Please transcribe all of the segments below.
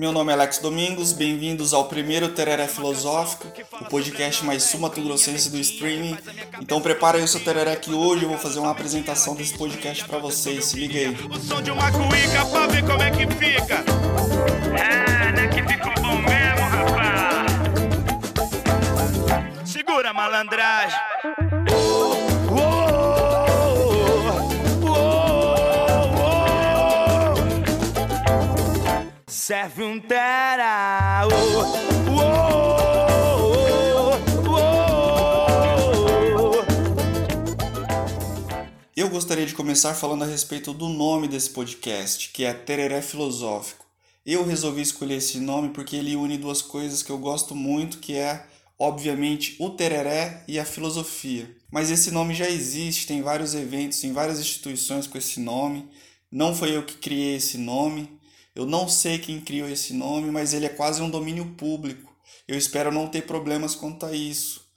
Meu nome é Alex Domingos, bem-vindos ao primeiro Tereré Filosófico, o podcast mais sumatogrossense do streaming. Então prepara aí o seu tereré que hoje eu vou fazer uma apresentação desse podcast para vocês, se liga aí. O som de uma cuíca pra ver como é que fica. É, né que ficou bom mesmo, rapaz. Segura malandragem. Serve um terá. Eu gostaria de começar falando a respeito do nome desse podcast, que é Tereré Filosófico. Eu resolvi escolher esse nome porque ele une duas coisas que eu gosto muito, que é, obviamente, o tereré e a filosofia. Mas esse nome já existe, tem vários eventos, tem várias instituições com esse nome. Não foi eu que criei esse nome. Eu não sei quem criou esse nome, mas ele é quase um domínio público. Eu espero não ter problemas quanto a isso.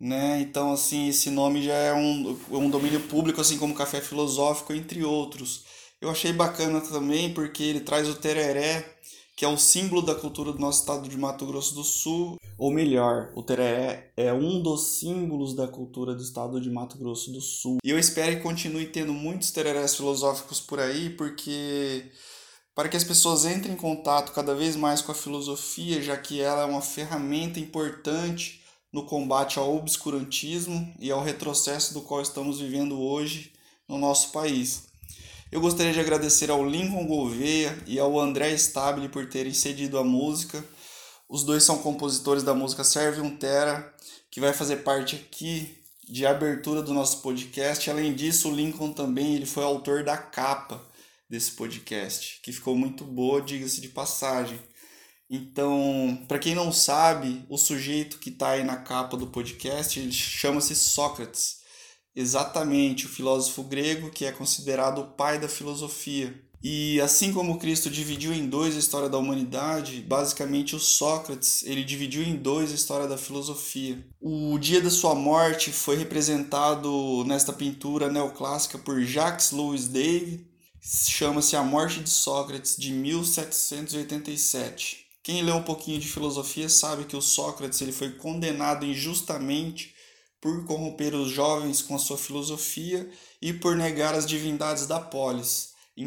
Né? Então, assim, esse nome já é um, um domínio público, assim como Café Filosófico, entre outros. Eu achei bacana também porque ele traz o tereré, que é o símbolo da cultura do nosso estado de Mato Grosso do Sul. Ou melhor, o tereré é um dos símbolos da cultura do estado de Mato Grosso do Sul. E eu espero que continue tendo muitos tererés filosóficos por aí, porque para que as pessoas entrem em contato cada vez mais com a filosofia, já que ela é uma ferramenta importante no combate ao obscurantismo e ao retrocesso do qual estamos vivendo hoje no nosso país. Eu gostaria de agradecer ao Lincoln Gouveia e ao André Stabile por terem cedido a música. Os dois são compositores da música Serve um Terra, que vai fazer parte aqui de abertura do nosso podcast. Além disso, o Lincoln também ele foi autor da capa desse podcast, que ficou muito boa, diga-se de passagem. Então, para quem não sabe, o sujeito que está aí na capa do podcast, ele chama-se Sócrates. Exatamente, o filósofo grego que é considerado o pai da filosofia. E assim como Cristo dividiu em dois a história da humanidade, basicamente o Sócrates, ele dividiu em dois a história da filosofia. O dia da sua morte foi representado nesta pintura neoclássica por Jacques Louis David, chama-se A Morte de Sócrates, de 1787. Quem lê um pouquinho de filosofia sabe que o Sócrates ele foi condenado injustamente por corromper os jovens com a sua filosofia e por negar as divindades da polis e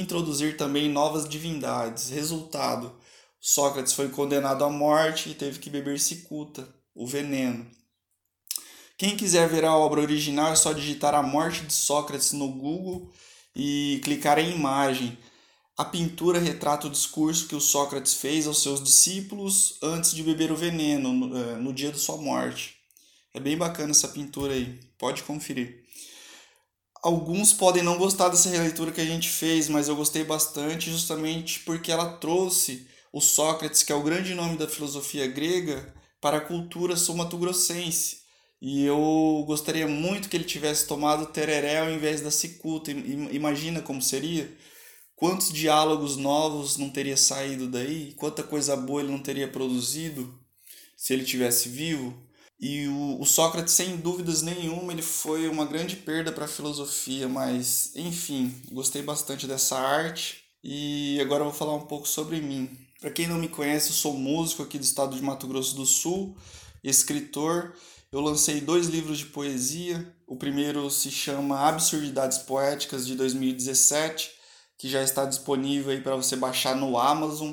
introduzir também novas divindades. Resultado: Sócrates foi condenado à morte e teve que beber cicuta, o veneno. Quem quiser ver a obra original é só digitar A Morte de Sócrates no Google e clicar em imagem. A pintura retrata o discurso que o Sócrates fez aos seus discípulos antes de beber o veneno no, eh, no dia da sua morte. É bem bacana essa pintura aí, pode conferir. Alguns podem não gostar dessa releitura que a gente fez, mas eu gostei bastante justamente porque ela trouxe o Sócrates, que é o grande nome da filosofia grega, para a cultura somatogrossense. E eu gostaria muito que ele tivesse tomado tereré ao invés da cicuta. Imagina como seria? Quantos diálogos novos não teria saído daí? Quanta coisa boa ele não teria produzido se ele tivesse vivo? E o, o Sócrates, sem dúvidas nenhuma, ele foi uma grande perda para a filosofia, mas enfim, gostei bastante dessa arte. E agora eu vou falar um pouco sobre mim. Para quem não me conhece, eu sou músico aqui do estado de Mato Grosso do Sul, escritor eu lancei dois livros de poesia. O primeiro se chama Absurdidades Poéticas de 2017, que já está disponível aí para você baixar no Amazon.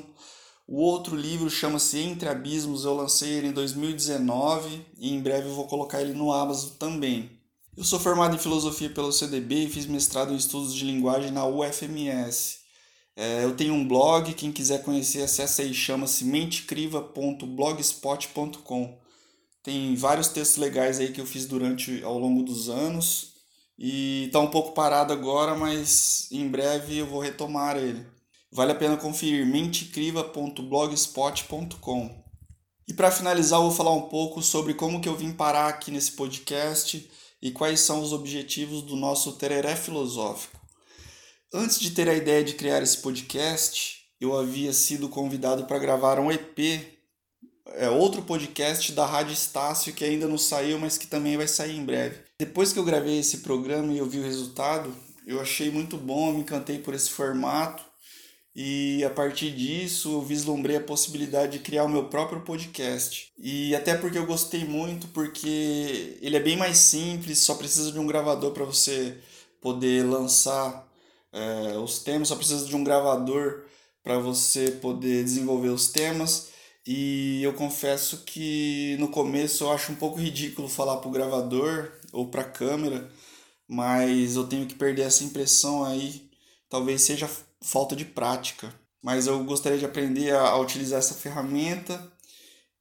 O outro livro chama-se Entre Abismos, eu lancei ele em 2019 e em breve vou colocar ele no Amazon também. Eu sou formado em filosofia pelo CDB e fiz mestrado em estudos de linguagem na UFMS. É, eu tenho um blog, quem quiser conhecer, acessa aí, chama-se mentecriva.blogspot.com. Tem vários textos legais aí que eu fiz durante ao longo dos anos e está um pouco parado agora, mas em breve eu vou retomar ele. Vale a pena conferir mentecriva.blogspot.com. E para finalizar, eu vou falar um pouco sobre como que eu vim parar aqui nesse podcast e quais são os objetivos do nosso Tereré Filosófico. Antes de ter a ideia de criar esse podcast, eu havia sido convidado para gravar um EP é outro podcast da Rádio Estácio que ainda não saiu, mas que também vai sair em breve. Depois que eu gravei esse programa e eu vi o resultado, eu achei muito bom, me encantei por esse formato e a partir disso eu vislumbrei a possibilidade de criar o meu próprio podcast. E até porque eu gostei muito, porque ele é bem mais simples, só precisa de um gravador para você poder lançar é, os temas, só precisa de um gravador para você poder desenvolver os temas. E eu confesso que no começo eu acho um pouco ridículo falar para o gravador ou para a câmera, mas eu tenho que perder essa impressão aí. Talvez seja falta de prática. Mas eu gostaria de aprender a, a utilizar essa ferramenta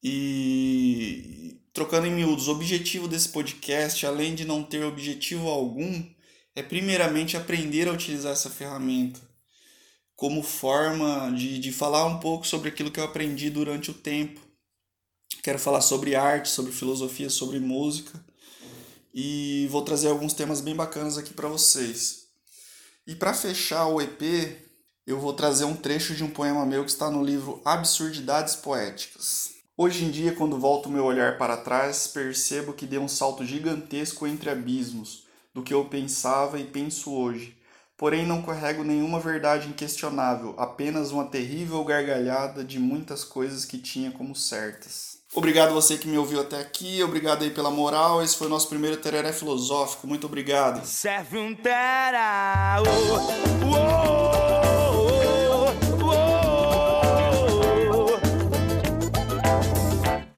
e trocando em miúdos, o objetivo desse podcast, além de não ter objetivo algum, é primeiramente aprender a utilizar essa ferramenta como forma de, de falar um pouco sobre aquilo que eu aprendi durante o tempo. Quero falar sobre arte, sobre filosofia, sobre música e vou trazer alguns temas bem bacanas aqui para vocês. E para fechar o EP, eu vou trazer um trecho de um poema meu que está no livro Absurdidades Poéticas. Hoje em dia, quando volto meu olhar para trás, percebo que dei um salto gigantesco entre abismos do que eu pensava e penso hoje. Porém, não carrego nenhuma verdade inquestionável, apenas uma terrível gargalhada de muitas coisas que tinha como certas. Obrigado você que me ouviu até aqui, obrigado aí pela moral. Esse foi o nosso primeiro Tereré Filosófico. Muito obrigado. Serve um terá, oh, oh.